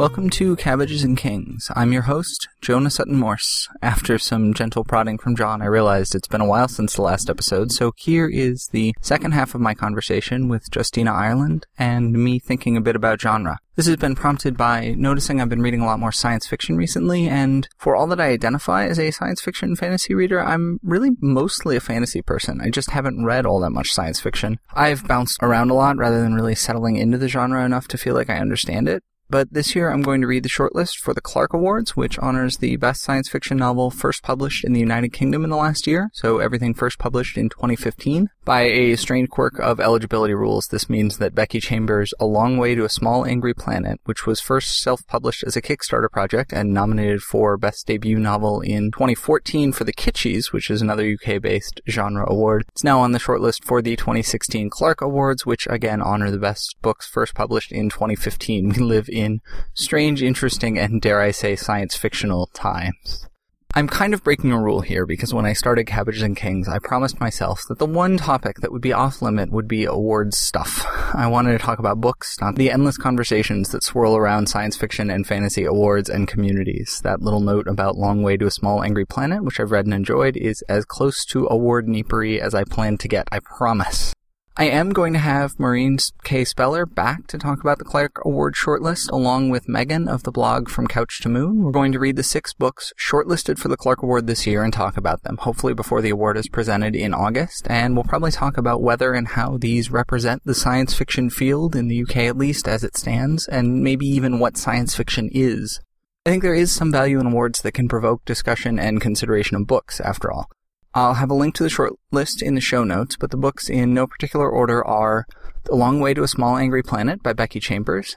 Welcome to Cabbages and Kings. I'm your host, Jonah Sutton Morse. After some gentle prodding from John, I realized it's been a while since the last episode, so here is the second half of my conversation with Justina Ireland and me thinking a bit about genre. This has been prompted by noticing I've been reading a lot more science fiction recently, and for all that I identify as a science fiction fantasy reader, I'm really mostly a fantasy person. I just haven't read all that much science fiction. I've bounced around a lot rather than really settling into the genre enough to feel like I understand it. But this year I'm going to read the shortlist for the Clarke Awards, which honors the best science fiction novel first published in the United Kingdom in the last year, so everything first published in 2015. By a strange quirk of eligibility rules, this means that Becky Chambers' A Long Way to a Small Angry Planet, which was first self-published as a Kickstarter project and nominated for Best Debut Novel in 2014 for the Kitschies, which is another UK-based genre award, it's now on the shortlist for the 2016 Clarke Awards, which again honor the best books first published in 2015. We live in strange, interesting, and dare I say science fictional times. I'm kind of breaking a rule here because when I started Cabbages and Kings, I promised myself that the one topic that would be off limit would be awards stuff. I wanted to talk about books, not the endless conversations that swirl around science fiction and fantasy awards and communities. That little note about Long Way to a Small Angry Planet, which I've read and enjoyed, is as close to award neepery as I plan to get, I promise. I am going to have Maureen K. Speller back to talk about the Clarke Award shortlist, along with Megan of the blog From Couch to Moon. We're going to read the six books shortlisted for the Clarke Award this year and talk about them, hopefully before the award is presented in August. And we'll probably talk about whether and how these represent the science fiction field, in the UK at least, as it stands, and maybe even what science fiction is. I think there is some value in awards that can provoke discussion and consideration of books, after all. I'll have a link to the short list in the show notes, but the books in no particular order are The Long Way to a Small Angry Planet by Becky Chambers,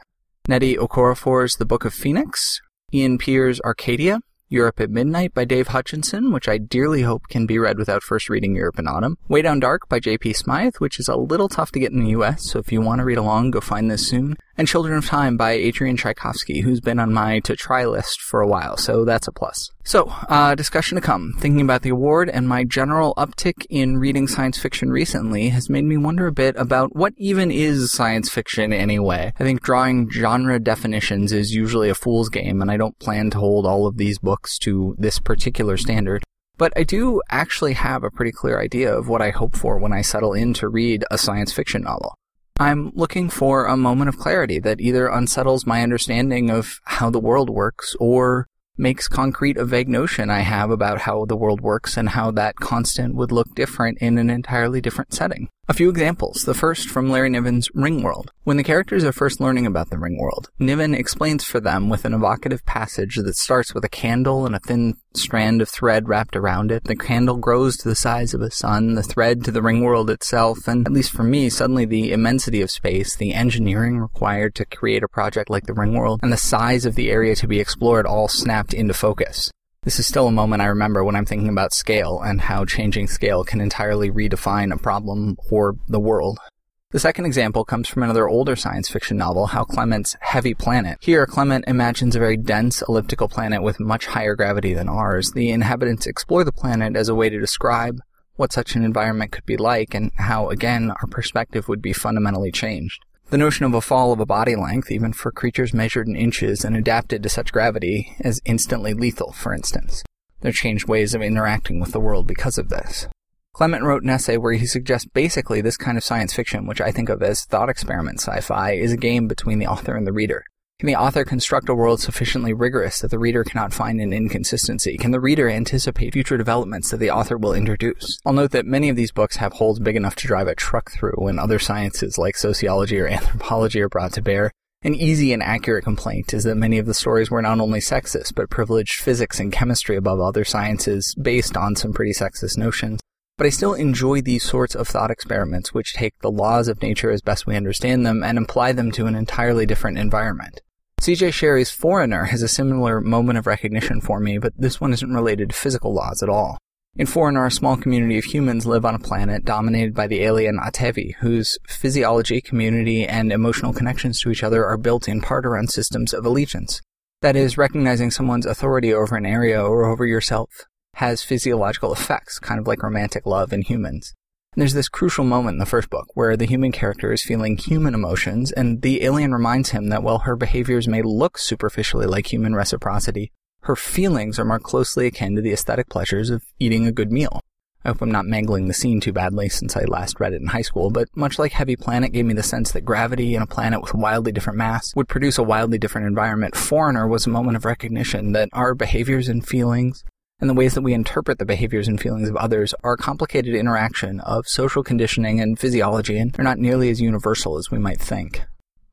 Nnedi Okorafor's The Book of Phoenix, Iain Pears' Arcadia, Europe at Midnight by Dave Hutchinson, which I dearly hope can be read without first reading Europe in Autumn. Way Down Dark by J.P. Smythe, which is a little tough to get in the US, so if you want to read along, go find this soon. And Children of Time by Adrian Tchaikovsky, who's been on my to try list for a while, so that's a plus. So, uh, discussion to come. Thinking about the award and my general uptick in reading science fiction recently has made me wonder a bit about what even is science fiction anyway. I think drawing genre definitions is usually a fool's game, and I don't plan to hold all of these books to this particular standard. But I do actually have a pretty clear idea of what I hope for when I settle in to read a science fiction novel. I'm looking for a moment of clarity that either unsettles my understanding of how the world works or makes concrete a vague notion I have about how the world works and how that constant would look different in an entirely different setting. A few examples. The first from Larry Niven's Ringworld. When the characters are first learning about the Ringworld, Niven explains for them with an evocative passage that starts with a candle and a thin strand of thread wrapped around it. The candle grows to the size of a sun, the thread to the Ringworld itself, and at least for me, suddenly the immensity of space, the engineering required to create a project like the Ringworld, and the size of the area to be explored all snapped into focus. This is still a moment I remember when I'm thinking about scale and how changing scale can entirely redefine a problem or the world. The second example comes from another older science fiction novel, Hal Clement's Heavy Planet. Here, Clement imagines a very dense elliptical planet with much higher gravity than ours. The inhabitants explore the planet as a way to describe what such an environment could be like and how, again, our perspective would be fundamentally changed. The notion of a fall of a body length, even for creatures measured in inches and adapted to such gravity, is instantly lethal, for instance. There changed ways of interacting with the world because of this. Clement wrote an essay where he suggests basically this kind of science fiction, which I think of as thought experiment sci-fi, is a game between the author and the reader. Can the author construct a world sufficiently rigorous that the reader cannot find an inconsistency? Can the reader anticipate future developments that the author will introduce? I'll note that many of these books have holes big enough to drive a truck through when other sciences like sociology or anthropology are brought to bear. An easy and accurate complaint is that many of the stories were not only sexist, but privileged physics and chemistry above other sciences based on some pretty sexist notions. But I still enjoy these sorts of thought experiments which take the laws of nature as best we understand them and apply them to an entirely different environment. C.J. Cherryh's Foreigner has a similar moment of recognition for me, but this one isn't related to physical laws at all. In Foreigner, a small community of humans live on a planet dominated by the alien Atevi, whose physiology, community, and emotional connections to each other are built in part around systems of allegiance. That is, recognizing someone's authority over an area or over yourself has physiological effects, kind of like romantic love in humans. And there's this crucial moment in the first book where the human character is feeling human emotions, and the alien reminds him that while her behaviors may look superficially like human reciprocity, her feelings are more closely akin to the aesthetic pleasures of eating a good meal. I hope I'm not mangling the scene too badly since I last read it in high school, but much like Heavy Planet gave me the sense that gravity in a planet with wildly different mass would produce a wildly different environment, Foreigner was a moment of recognition that our behaviors and feelings and the ways that we interpret the behaviors and feelings of others are a complicated interaction of social conditioning and physiology, and they're not nearly as universal as we might think.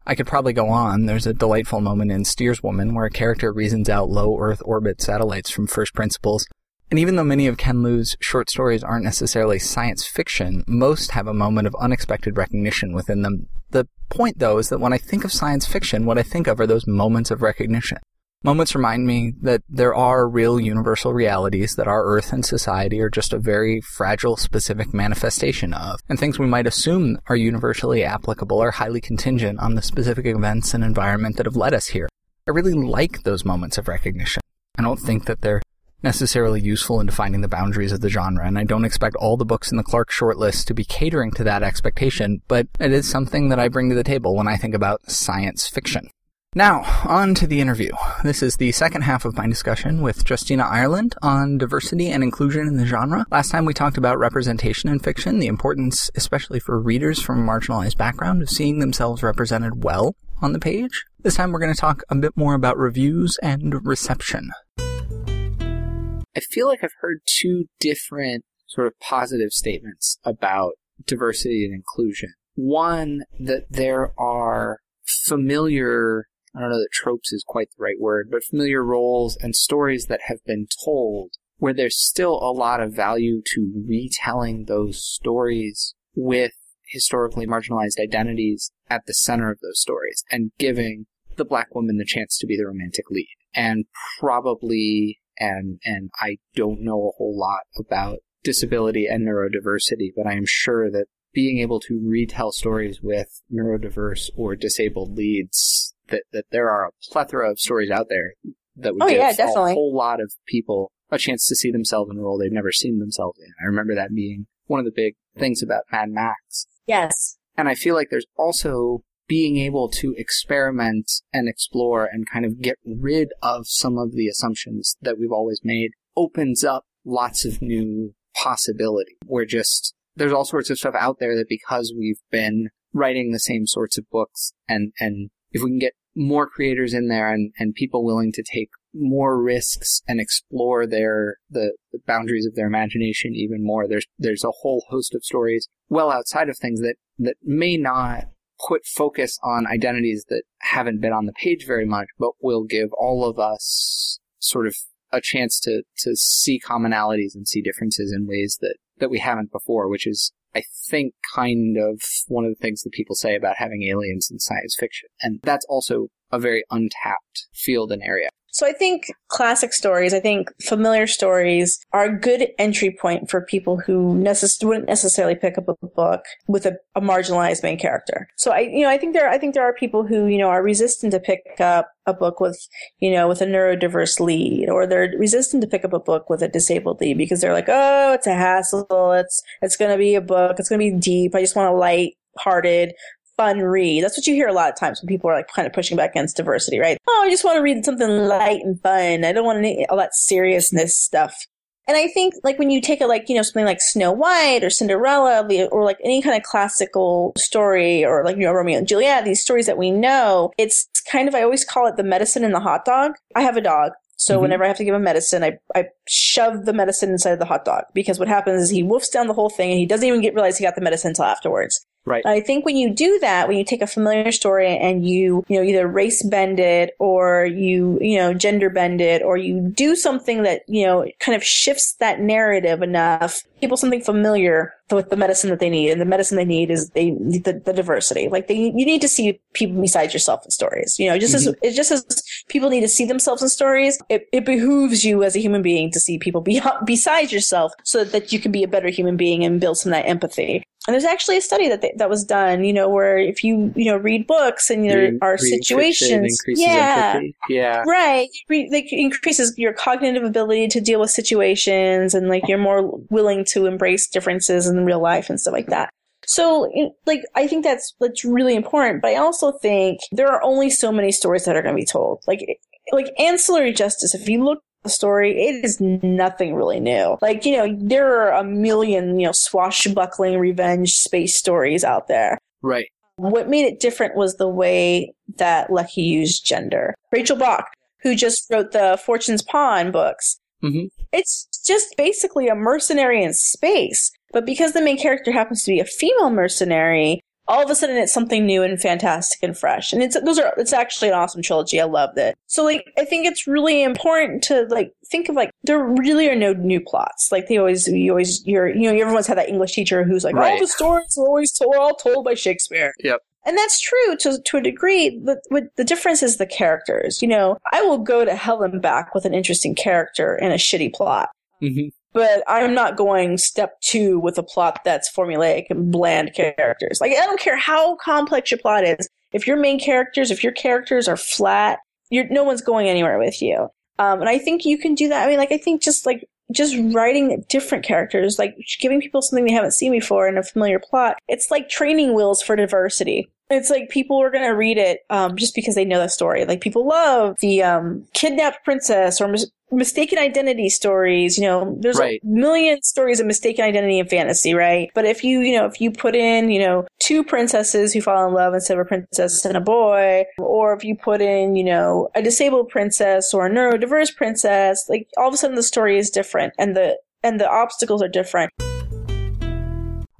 I could probably go on. There's a delightful moment in Steerswoman where a character reasons out low Earth orbit satellites from first principles and even though many of Ken Liu's short stories aren't necessarily science fiction, most have a moment of unexpected recognition within them. The point, though, is that when I think of science fiction, what I think of are those moments of recognition. Moments remind me that there are real universal realities that our Earth and society are just a very fragile, specific manifestation of, and things we might assume are universally applicable are highly contingent on the specific events and environment that have led us here. I really like those moments of recognition. I don't think that they're necessarily useful in defining the boundaries of the genre, and I don't expect all the books in the Clarke shortlist to be catering to that expectation, but it is something that I bring to the table when I think about science fiction. Now, on to the interview. This is the second half of my discussion with Justina Ireland on diversity and inclusion in the genre. Last time we talked about representation in fiction, the importance, especially for readers from a marginalized background, of seeing themselves represented well on the page. This time we're going to talk a bit more about reviews and reception. I feel like I've heard two different sort of positive statements about diversity and inclusion. One, that there are familiar, I don't know that tropes is quite the right word, but familiar roles and stories that have been told where there's still a lot of value to retelling those stories with historically marginalized identities at the center of those stories and giving the black woman the chance to be the romantic lead. And probably and and I don't know a whole lot about disability and neurodiversity, but I am sure that being able to retell stories with neurodiverse or disabled leads that that there are a plethora of stories out there that would oh, give yeah, a whole lot of people a chance to see themselves in a role they've never seen themselves in. I remember that being one of the big things about Mad Max. Yes. And I feel like there's also being able to experiment and explore and kind of get rid of some of the assumptions that we've always made opens up lots of new possibility. We're just, there's all sorts of stuff out there that because we've been writing the same sorts of books and, and if we can get more creators in there and, and people willing to take more risks and explore their the, the boundaries of their imagination even more. There's there's a whole host of stories well outside of things that that may not put focus on identities that haven't been on the page very much, but will give all of us sort of a chance to, to see commonalities and see differences in ways that, that we haven't before, which is, I think, kind of one of the things that people say about having aliens in science fiction. And that's also a very untapped field and area. So I think classic stories, I think familiar stories are a good entry point for people who necess- wouldn't necessarily pick up a book with a, a, marginalized main character. So I, you know, I think there, I think there are people who, you know, are resistant to pick up a book with, you know, with a neurodiverse lead, or they're resistant to pick up a book with a disabled lead because they're like, oh, it's a hassle. It's, it's going to be a book. It's going to be deep. I just want a light hearted fun read. That's what you hear a lot of times when people are like kind of pushing back against diversity, right? Oh, I just want to read something light and fun. I don't want any, all that seriousness stuff. And I think like when you take a like, you know, something like Snow White or Cinderella or like any kind of classical story or like, you know, Romeo and Juliet, these stories that we know, it's kind of, I always call it the medicine in the hot dog. I have a dog. So mm-hmm. whenever I have to give him medicine, I, I shove the medicine inside of the hot dog because what happens is he woofs down the whole thing and he doesn't even get realize he got the medicine until afterwards. Right. I think when you do that, when you take a familiar story and you, you know, either race bend it or you, you know, gender bend it or you do something that, you know, kind of shifts that narrative enough, people something familiar with the medicine that they need. And the medicine they need is they need the, the diversity. Like they, you need to see people besides yourself in stories. You know, just mm-hmm. as, it just as people need to see themselves in stories, it, it behooves you as a human being to see people be, besides yourself so that you can be a better human being and build some of that empathy. And there's actually a study that they, that was done, you know, where if you you know read books and there are situations, yeah, empathy. yeah, right, like increases your cognitive ability to deal with situations, and like you're more willing to embrace differences in real life and stuff like that. So, like, I think that's that's really important. But I also think there are only so many stories that are going to be told. Like, like ancillary justice. If you look story, it is nothing really new. Like, you know, there are a million, you know, swashbuckling revenge space stories out there. Right. What made it different was the way that Leckie used gender. Rachel Bach, who just wrote the Fortune's Pawn books, mm-hmm. it's just basically a mercenary in space. But because the main character happens to be a female mercenary, all of a sudden it's something new and fantastic and fresh. And it's those are it's actually an awesome trilogy. I loved it. So like I think it's really important to like think of like there really are no new plots. Like they always you always you're you know everyone's had that English teacher who's like right. all the stories are always told, all told by Shakespeare. Yep. And that's true to to a degree, but what the difference is the characters. You know, I will go to hell and back with an interesting character and a shitty plot. Mm-hmm but I'm not going step two with a plot that's formulaic and bland characters. Like, I don't care how complex your plot is. If your main characters, if your characters are flat, you're, no one's going anywhere with you. Um, and I think you can do that. I mean, like, I think just like, just writing different characters, like giving people something they haven't seen before in a familiar plot, it's like training wheels for diversity. It's like people are going to read it um, just because they know the story. Like people love the um, kidnapped princess or mistaken identity stories. You know, there's right. a million stories of mistaken identity in fantasy, right? But if you, you know, if you put in, you know, two princesses who fall in love instead of a princess and a boy, or if you put in, you know, a disabled princess or a neurodiverse princess, like all of a sudden the story is different and the and the obstacles are different.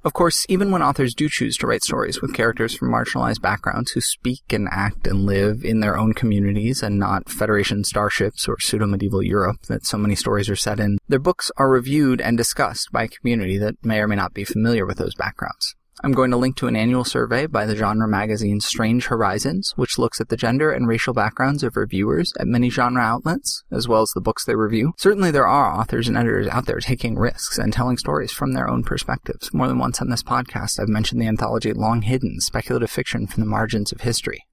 Of course, even when authors do choose to write stories with characters from marginalized backgrounds who speak and act and live in their own communities and not Federation starships or pseudo-medieval Europe that so many stories are set in, their books are reviewed and discussed by a community that may or may not be familiar with those backgrounds. I'm going to link to an annual survey by the genre magazine Strange Horizons, which looks at the gender and racial backgrounds of reviewers at many genre outlets, as well as the books they review. Certainly there are authors and editors out there taking risks and telling stories from their own perspectives. More than once on this podcast, I've mentioned the anthology Long Hidden, speculative fiction from the margins of history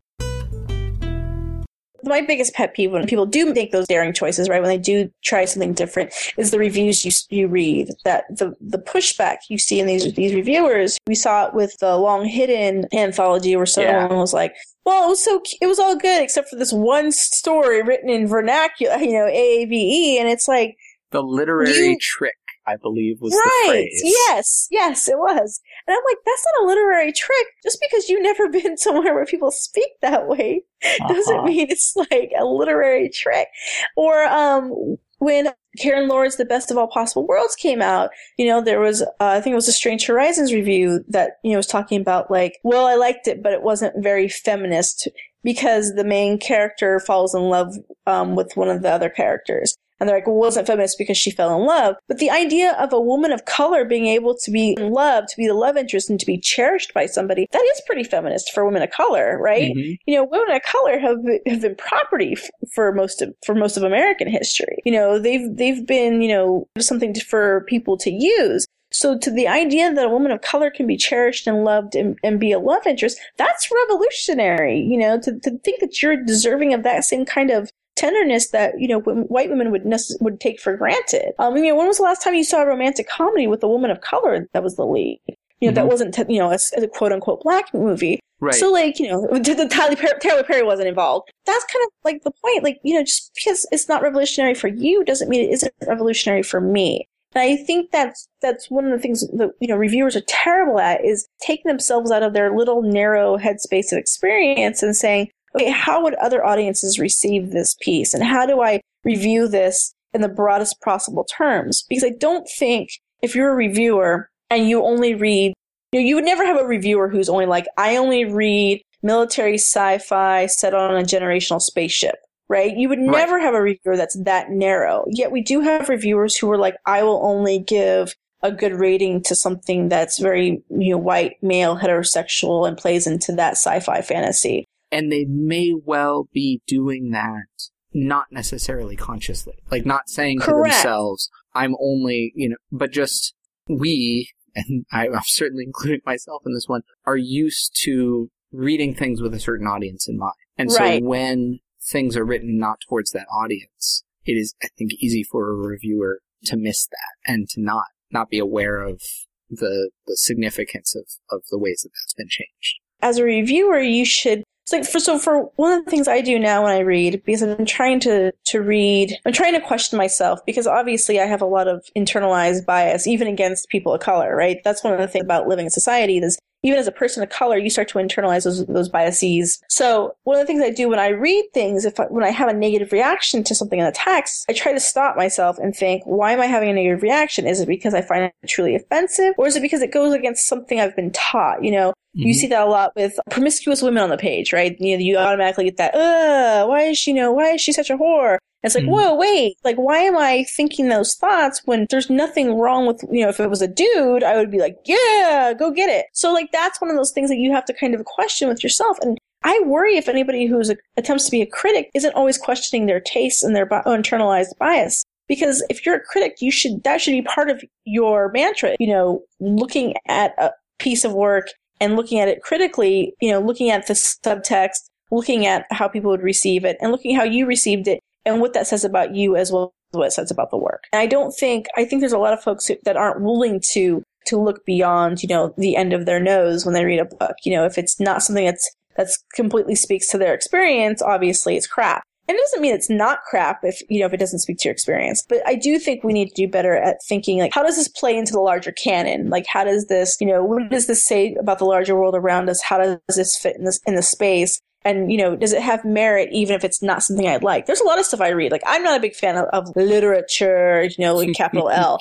my biggest pet peeve when people do make those daring choices, right? When they do try something different, is the reviews you you read. That the the pushback you see in these these reviewers. We saw it with the Long Hidden anthology, where someone yeah. was like, "Well, it was so it was all good except for this one story written in vernacular, you know, AAVE," and it's like the literary you, trick. I believe was right. the phrase. Yes, yes, it was. And I'm like, that's not a literary trick. Just because you've never been somewhere where people speak that way uh-huh. doesn't mean it's like a literary trick. Or um, when Karen Lord's The Best of All Possible Worlds came out, you know, there was, uh, I think it was a Strange Horizons review that, you know, was talking about like, well, I liked it, but it wasn't very feminist because the main character falls in love um, with one of the other characters. And they're like, well, wasn't feminist because she fell in love. But the idea of a woman of color being able to be in love, to be the love interest, and to be cherished by somebody, that is pretty feminist for women of color, right? Mm-hmm. You know, women of color have have been property f- for most of for most of American history. You know, they've they've been you know something to, for people to use. So to the idea that a woman of color can be cherished and loved and, and be a love interest, that's revolutionary. You know, to, to think that you're deserving of that same kind of tenderness that you know white women would necess- would take for granted. Um, I mean, when was the last time you saw a romantic comedy with a woman of color that was the lead? You know, mm-hmm. that wasn't te- you know a, a quote unquote black movie. Right. So like you know, the Tyler Perry, Tyler Perry wasn't involved. That's kind of like the point. Like you know, just because it's not revolutionary for you doesn't mean it isn't revolutionary for me. And I think that's that's one of the things that you know reviewers are terrible at is taking themselves out of their little narrow headspace of experience and saying, okay, how would other audiences receive this piece? And how do I review this in the broadest possible terms? Because I don't think if you're a reviewer and you only read, you know, you would never have a reviewer who's only like, I only read military sci-fi set on a generational spaceship. Right? You would never have a reviewer that's that narrow. Yet we do have reviewers who are like, I will only give a good rating to something that's very you know white male heterosexual and plays into that sci-fi fantasy and they may well be doing that not necessarily consciously. Like not saying Correct. to themselves, I'm only, you know, but just we, and I'm certainly including myself in this one, are used to reading things with a certain audience in mind. And so when things are written not towards that audience, it is, I think, easy for a reviewer to miss that and to not, not be aware of the, the significance of, of the ways that that's been changed. as a reviewer, you should. Like for so for one of the things I do now when I read because I'm trying to to read, I'm trying to question myself because obviously I have a lot of internalized bias even against people of color. Right, that's one of the things about living in society is even as a person of color, you start to internalize those those biases. So one of the things I do when I read things, if I, when I have a negative reaction to something in the text, I try to stop myself and think, why am I having a negative reaction? Is it because I find it truly offensive, or is it because it goes against something I've been taught? You know, you Mhm. see that a lot with promiscuous women on the page, right? You know, you automatically get that, uh, why is she, you know, why is she such a whore? It's like, Mhm. whoa, wait, like, why am I thinking those thoughts when there's nothing wrong with, you know, if it was a dude, I would be like, yeah, go get it. So, like, that's one of those things that you have to kind of question with yourself. And I worry if anybody who's a, attempts to be a critic isn't always questioning their tastes and their bi- internalized bias. Because if you're a critic, you should, that should be part of your mantra, you know, looking at a piece of work and looking at it critically, you know, looking at the subtext, looking at how people would receive it, and looking how you received it and what that says about you as well as what it says about the work. And I don't think I think there's a lot of folks who, that aren't willing to to look beyond, you know, the end of their nose when they read a book. You know, if it's not something that's that's completely speaks to their experience, obviously it's crap. And it doesn't mean it's not crap if you know if it doesn't speak to your experience. But I do think we need to do better at thinking like how does this play into the larger canon? Like how does this, you know, what does this say about the larger world around us? How does this fit in this in the space? And you know, does it have merit even if it's not something I'd like? There's a lot of stuff I read. Like I'm not a big fan of, of literature, you know, with capital L.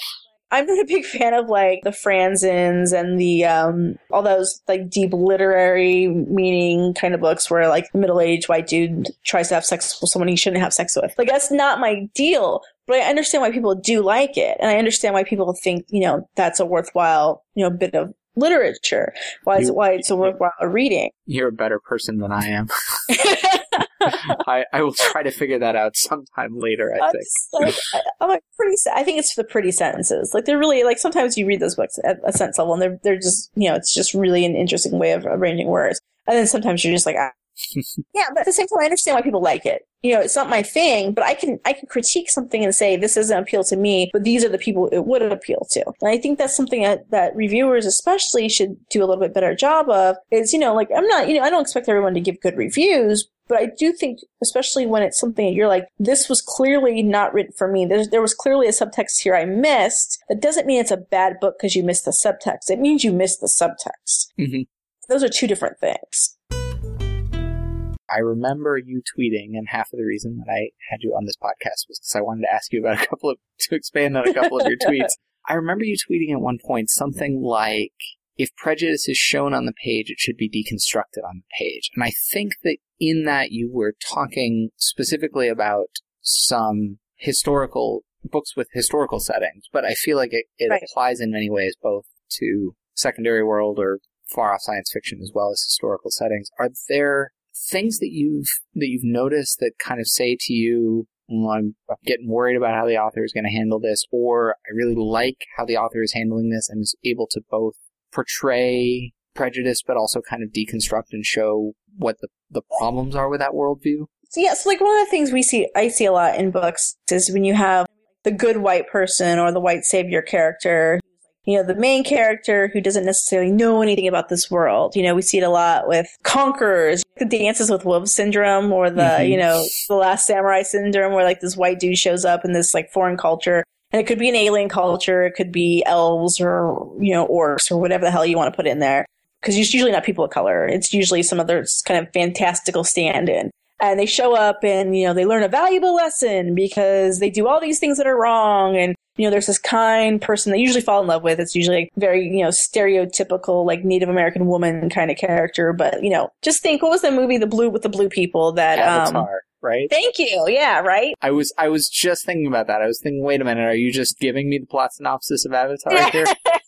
I'm not a big fan of like the Franzens and the um all those like deep literary meaning kind of books where like the middle aged white dude tries to have sex with someone he shouldn't have sex with. Like that's not my deal. But I understand why people do like it, and I understand why people think you know that's a worthwhile you know bit of literature. Why is You- why it's a worthwhile reading? You're a better person than I am. I, I will try to figure that out sometime later, I I'm think. like, I- I'm like pretty. I think it's the pretty sentences. Like they're really like sometimes you read those books at a sense level, and they're they're just you know it's just really an interesting way of arranging words. And then sometimes you're just like, ah. Yeah, but at the same time, I understand why people like it. You know, it's not my thing, but I can I can critique something and say this doesn't appeal to me, but these are the people it would appeal to. And I think that's something that, that reviewers especially should do a little bit better job of. Is you know like I'm not you know I don't expect everyone to give good reviews, but I do think, especially when it's something that you're like, this was clearly not written for me. There's, there was clearly a subtext here I missed. That doesn't mean it's a bad book because you missed the subtext. It means you missed the subtext. Mhm. Those are two different things. I remember you tweeting, and half of the reason that I had you on this podcast was because I wanted to ask you about a couple of, to expand on a couple of your tweets. I remember you tweeting at one point something like, if prejudice is shown on the page, it should be deconstructed on the page. And I think that in that you were talking specifically about some historical books with historical settings, but I feel like it, it Right. applies in many ways both to secondary world or far off science fiction as well as historical settings. Are there things that you've that you've noticed that kind of say to you, well, I'm, I'm getting worried about how the author is going to handle this, or I really like how the author is handling this and is able to both portray prejudice but also kind of deconstruct and show what the, the problems are with that worldview? So yeah, so like one of the things we see, I see a lot in books is when you have the good white person or the white savior character, you know, the main character who doesn't necessarily know anything about this world. You know, we see it a lot with conquerors, the dances with wolves syndrome or the, Mhm. you know, the last samurai syndrome where like this white dude shows up in this like foreign culture. And it could be an alien culture, it could be elves or, you know, orcs or whatever the hell you want to put in there. Because it's usually not people of color. It's usually some other kind of fantastical stand in and they show up and you know they learn a valuable lesson because they do all these things that are wrong and you know there's this kind person they usually fall in love with it's usually like very you know stereotypical like native american woman kind of character but you know just think what was the movie the blue with the blue people that um Avatar, right? thank you yeah right I was I was just thinking about that. I was thinking, wait a minute, are you just giving me the plot synopsis of Avatar here?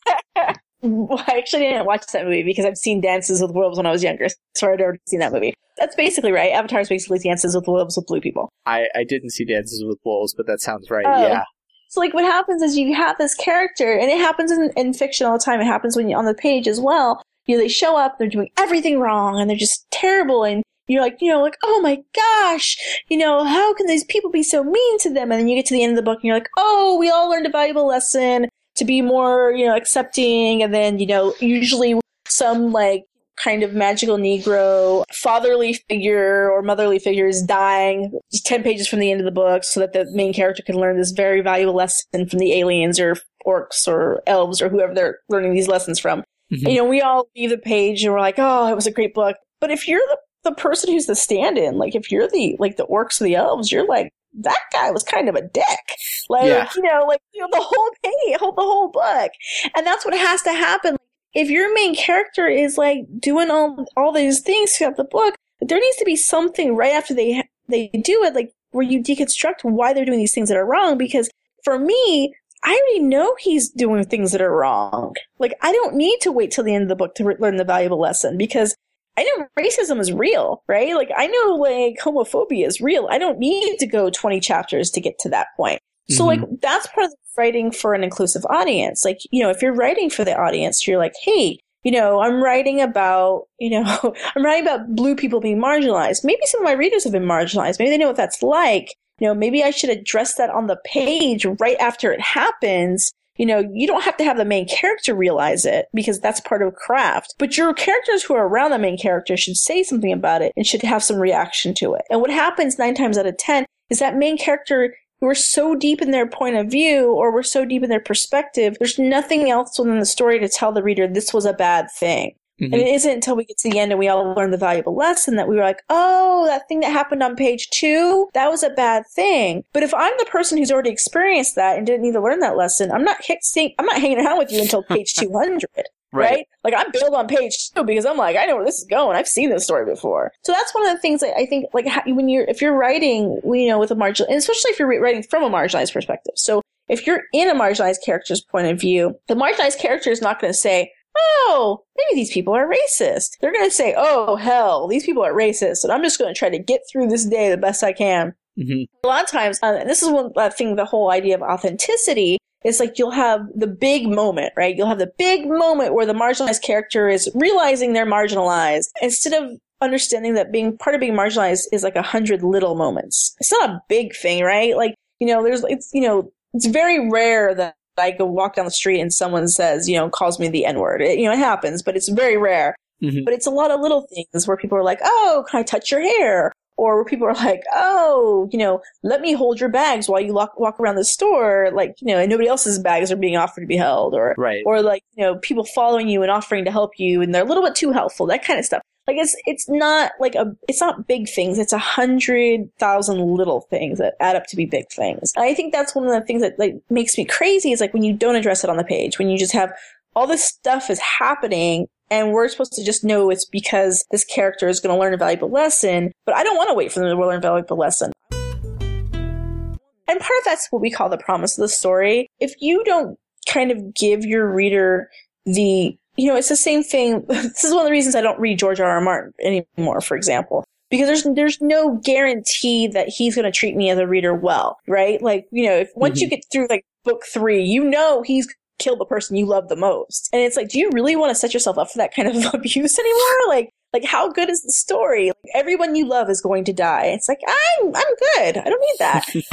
well, I actually didn't watch that movie because I've seen Dances with Wolves when I was younger, so I'd already seen that movie. That's basically right. Avatar is basically Dances with Wolves with blue people. I, I didn't see Dances with Wolves, but that sounds right. Oh. Yeah. So like what happens is you have this character and it happens in, in fiction all the time. It happens when you're on the page as well. You know, they show up, they're doing everything wrong and they're just terrible and you're like, you know, like, oh my gosh, you know, how can these people be so mean to them? And then you get to the end of the book and you're like, oh, we all learned a valuable lesson to be more, you know, accepting. And then, you know, usually some like kind of magical Negro fatherly figure or motherly figure is dying 10 pages from the end of the book so that the main character can learn this very valuable lesson from the aliens or orcs or elves or whoever they're learning these lessons from. Mm-hmm. You know, we all leave the page and we're like, oh, it was a great book. But if you're the, the person who's the stand-in, like if you're the, like the orcs or the elves, you're like, that guy was kind of a dick. Like, yeah. you know, like, you know, the whole page, the whole book. And that's what has to happen if your main character is like doing all all these things throughout the book, there needs to be something right after they they do it, like where you deconstruct why they're doing these things that are wrong. Because for me, I already know he's doing things that are wrong. Like I don't need to wait till the end of the book to re- learn the valuable lesson because I know racism is real, right? Like I know like homophobia is real. I don't need to go 20 chapters to get to that point. So mm-hmm. like that's part of writing for an inclusive audience. Like, you know, if you're writing for the audience, you're like, hey, you know, I'm writing about, you know, I'm writing about blue people being marginalized. Maybe some of my readers have been marginalized. Maybe they know what that's like. You know, maybe I should address that on the page right after it happens. You know, you don't have to have the main character realize it because that's part of craft. But your characters who are around the main character should say something about it and should have some reaction to it. And what happens nine times out of ten is that main character we're so deep in their point of view or we're so deep in their perspective, there's nothing else within the story to tell the reader this was a bad thing. Mm-hmm. And it isn't until we get to the end and we all learn the valuable lesson that we were like, oh, that thing that happened on page two, that was a bad thing. But if I'm the person who's already experienced that and didn't need to learn that lesson, I'm not hit, I'm not hanging out with you until page 200. Right. right. Like I'm built on page two because I'm like, I know where this is going. I've seen this story before. So that's one of the things that I think, like, when you're, if you're writing, you know, with a marginal, and especially if you're writing from a marginalized perspective. So if you're in a marginalized character's point of view, the marginalized character is not going to say, oh, maybe these people are racist. They're going to say, oh, hell, these people are racist. And I'm just going to try to get through this day the best I can. Mm-hmm. A lot of times, uh, this is one uh, thing, the whole idea of authenticity it's like you'll have the big moment, right? You'll have the big moment where the marginalized character is realizing they're marginalized instead of understanding that being part of being marginalized is like a hundred little moments. It's not a big thing, right? Like, you know, there's, it's, you know, it's very rare that I go walk down the street and someone says, you know, calls me the N word. You know, it happens, but it's very rare. Mm-hmm. But it's a lot of little things where people are like, oh, can I touch your hair? or where people are like, oh, you know, let me hold your bags while you walk, walk around the store, like, you know, and nobody else's bags are being offered to be held, or, right. or like, you know, people following you and offering to help you, and they're a little bit too helpful, that kind of stuff. Like it's it's not like a it's not big things. It's a hundred thousand little things that add up to be big things. And I think that's one of the things that like makes me crazy is like when you don't address it on the page, when you just have all this stuff is happening and we're supposed to just know it's because this character is going to learn a valuable lesson, but I don't want to wait for them to learn a valuable lesson. And part of that's what we call the promise of the story. If you don't kind of give your reader the, you know, it's the same thing. This is one of the reasons I don't read George R. R. Martin anymore, for example. Because there's there's no guarantee that he's going to treat me as a reader well, right? Like you know, if once mm-hmm. you get through like book three, you know he's kill the person you love the most. And it's like, do you really want to set yourself up for that kind of abuse anymore? Like, like how good is the story? Like, everyone you love is going to die. It's like, I'm, I'm good. I don't need that. and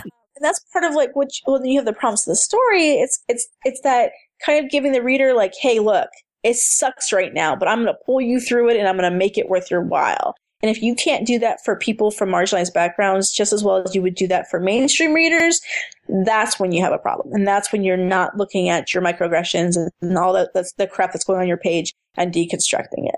that's part of like what, when you have the promise of the story, it's, it's, it's that kind of giving the reader like, hey, look, it sucks right now, but I'm going to pull you through it and I'm going to make it worth your while. And if you can't do that for people from marginalized backgrounds just as well as you would do that for mainstream readers, that's when you have a problem. And that's when you're not looking at your microaggressions and all that, that's the crap that's going on your page and deconstructing it.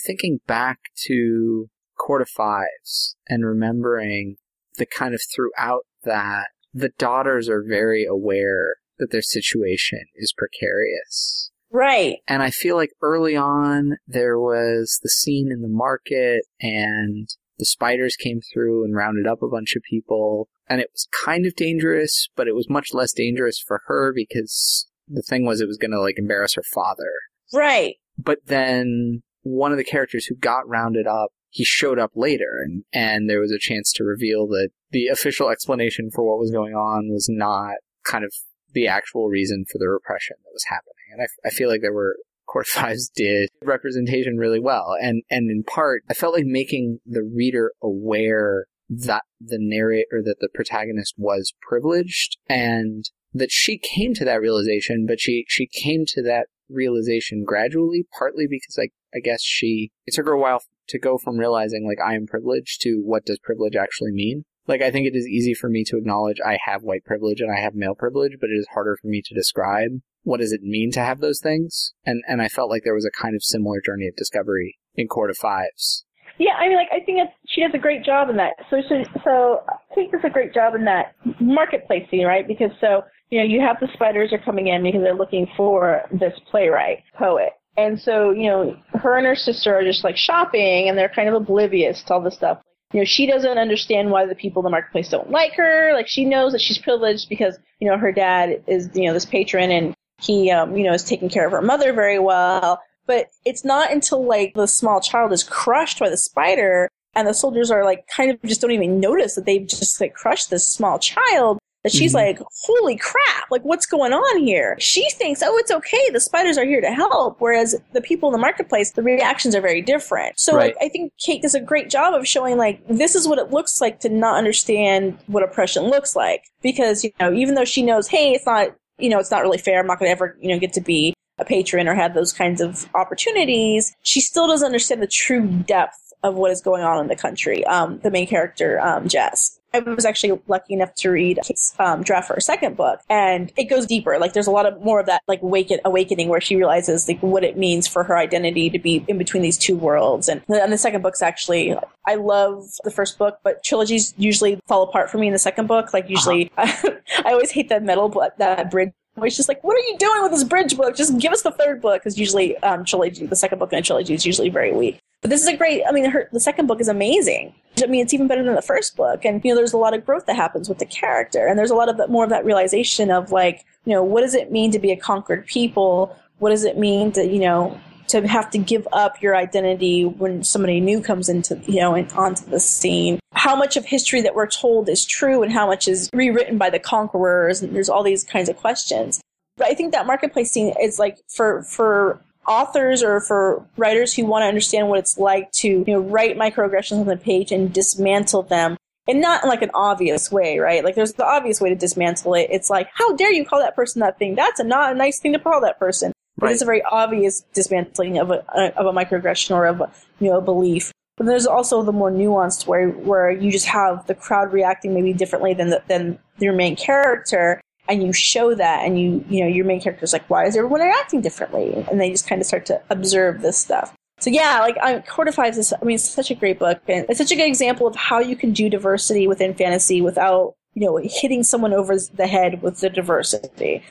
Thinking back to Court of Fives and remembering the kind of throughout that the daughters are very aware that their situation is precarious Right. And I feel like early on there was the scene in the market and the spiders came through and rounded up a bunch of people and it was kind of dangerous, but it was much less dangerous for her because the thing was it was going to like embarrass her father. Right. But then one of the characters who got rounded up he showed up later and, and there was a chance to reveal that the official explanation for what was going on was not kind of the actual reason for the repression that was happening. And I, I feel like there were Court Fives did representation really well. And, and in part, I felt like making the reader aware that the narrator, that the protagonist was privileged and that she came to that realization, but she, she came to that realization gradually, partly because I, I guess she, it took her a while to go from realizing like I am privileged to what does privilege actually mean. Like I think it is easy for me to acknowledge I have white privilege and I have male privilege, but it is harder for me to describe what does it mean to have those things. And and I felt like there was a kind of similar journey of discovery in Court of Fives. Yeah, I mean, like I think she does a great job in that. So, so, so I think does a great job in that marketplace scene, right? Because so you know you have the spiders are coming in because they're looking for this playwright poet, and so you know her and her sister are just like shopping, and they're kind of oblivious to all this stuff. You know, she doesn't understand why the people in the marketplace don't like her. Like she knows that she's privileged because you know her dad is you know this patron and he um, you know is taking care of her mother very well but it's not until like the small child is crushed by the spider and the soldiers are like kind of just don't even notice that they've just like crushed this small child that she's mm-hmm. like, holy crap, like what's going on here? She thinks, oh, it's okay. The spiders are here to help. Whereas the people in the marketplace, the reactions are very different. So right. like, I think Kate does a great job of showing like, this is what it looks like to not understand what oppression looks like. Because, you know, even though she knows, hey, it's not, you know, it's not really fair. I'm not going to ever, you know, get to be a patron or have those kinds of opportunities, she still doesn't understand the true depth of what is going on in the country. Um, the main character, um, Jess. I was actually lucky enough to read Kate's um, draft for her second book, and it goes deeper. Like, there's a lot of more of that, like, awaken, awakening where she realizes, like, what it means for her identity to be in between these two worlds. And, and the second book's actually, I love the first book, but trilogies usually fall apart for me in the second book. Like, usually, uh-huh. I always hate that middle, that bridge it's just like, what are you doing with this bridge book? Just give us the third book, because usually um, trilogy, the second book in a trilogy is usually very weak. But this is a great. I mean, her, the second book is amazing. I mean, it's even better than the first book, and you know, there's a lot of growth that happens with the character, and there's a lot of that, more of that realization of like, you know, what does it mean to be a conquered people? What does it mean to, you know, to have to give up your identity when somebody new comes into, you know, and onto the scene. How much of history that we're told is true and how much is rewritten by the conquerors? And there's all these kinds of questions. But I think that marketplace scene is like for, for authors or for writers who want to understand what it's like to, you know, write microaggressions on the page and dismantle them and not in like an obvious way, right? Like there's the obvious way to dismantle it. It's like, how dare you call that person that thing? That's a not a nice thing to call that person. Right. It's a very obvious dismantling of a, of a microaggression or of a, you know, a belief. But there's also the more nuanced where, where you just have the crowd reacting maybe differently than the, than your main character, and you show that, and you you know your main character is like, why is everyone reacting differently? And they just kind of start to observe this stuff. So yeah, like I, Court of Fives is, I mean, it's such a great book, and it's such a good example of how you can do diversity within fantasy without you know hitting someone over the head with the diversity.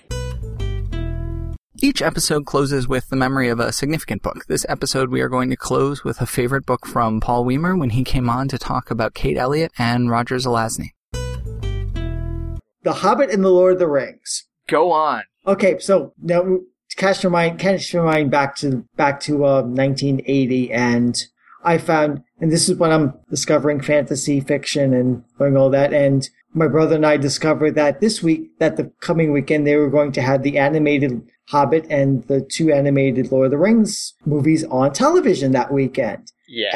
Each episode closes with the memory of a significant book. This episode, we are going to close with a favorite book from Paul Weimer when he came on to talk about Kate Elliott and Roger Zelazny. The Hobbit and the Lord of the Rings. Go on. Okay, so now cast your mind, cast your mind back to back to uh, 1980, and I found, and this is when I'm discovering fantasy fiction and learning all that, and my brother and I discovered that this week, that the coming weekend, they were going to have the animated Hobbit and the two animated Lord of the Rings movies on television that weekend. Yes,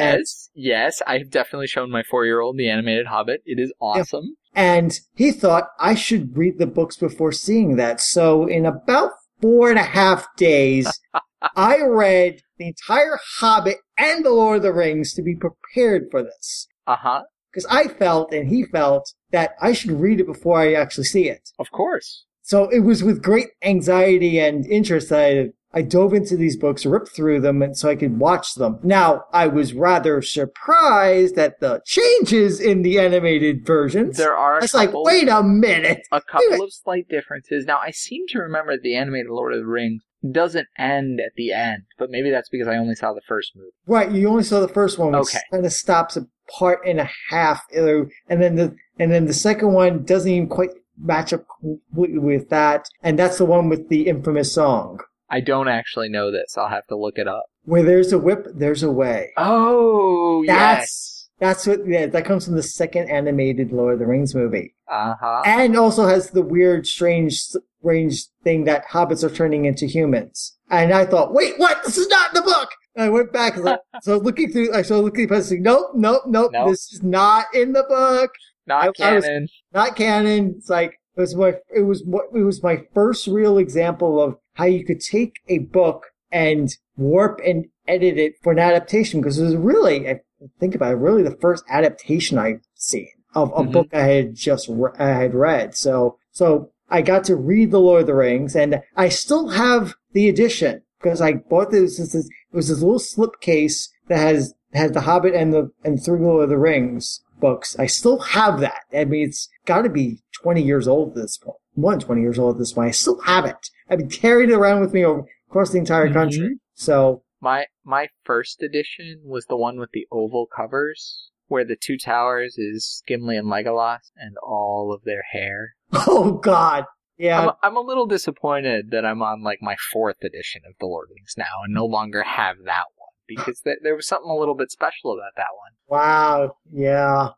and, yes, I've definitely shown my four-year-old the animated Hobbit. It is awesome. And he thought I should read the books before seeing that. So in about four and a half days, I read the entire Hobbit and the Lord of the Rings to be prepared for this. Uh huh. Because I felt and he felt that I should read it before I actually see it. Of course. So it was with great anxiety and interest that I, I dove into these books, ripped through them, and so I could watch them. Now, I was rather surprised at the changes in the animated versions. There are. It's like, wait a minute. A couple of slight differences. Now, I seem to remember the animated Lord of the Rings doesn't end at the end, but maybe that's because I only saw the first movie. Right, you only saw the first one, which okay. kind of stops a part and a half, and then the and then the second one doesn't even quite match up completely with that, and that's the one with the infamous song. I don't actually know this. I'll have to look it up. Where there's a whip, there's a way. Oh, That's yes. that's what yeah, that comes from the second animated Lord of the Rings movie. Uh huh. And also has the weird, strange, strange thing that hobbits are turning into humans. And I thought, wait, what? This is not in the book. And I went back, like, so looking through, I started looking at saying, nope, nope, nope, Nope. this is not in the book, Not I- I was- canon. not canon. It's like it was my, it was what it was my first real example of how you could take a book and warp and edit it for an adaptation because it was really, I think about it, really the first adaptation I've seen of a Mhm. book I had just re- I had read. So so I got to read the Lord of the Rings, and I still have the edition because I bought this. this, this it was this little slipcase that has has the Hobbit and the and three Lord of the Rings books. I still have that. I mean, it's got to be twenty years old at this point. More than twenty years old at this point. I still have it. I've been carrying it around with me across the entire Mhm. country. So My my first edition was the one with the oval covers, where the two towers is Gimli and Legolas, and all of their hair. oh god, yeah. I'm, I'm a little disappointed that I'm on like my fourth edition of the Lord of the Rings now, and no longer have that one because th- there was something a little bit special about that one. Wow. Yeah.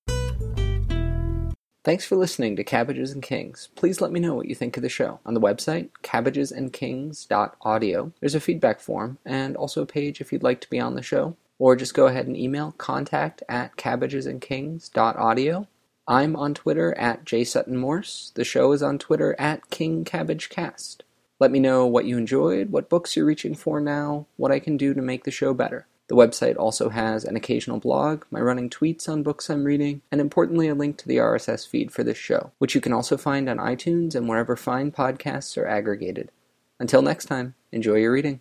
Thanks for listening to Cabbages and Kings. Please let me know what you think of the show. On the website, cabbagesandkings.audio, there's a feedback form and also a page if you'd like to be on the show. Or just go ahead and email contact at cabbagesandkings.audio. I'm on Twitter at jsuttonmorse. The show is on Twitter at kingcabbagecast. Let me know what you enjoyed, what books you're reaching for now, what I can do to make the show better. The website also has an occasional blog, my running tweets on books I'm reading, and importantly, a link to the RSS feed for this show, which you can also find on iTunes and wherever fine podcasts are aggregated. Until next time, enjoy your reading.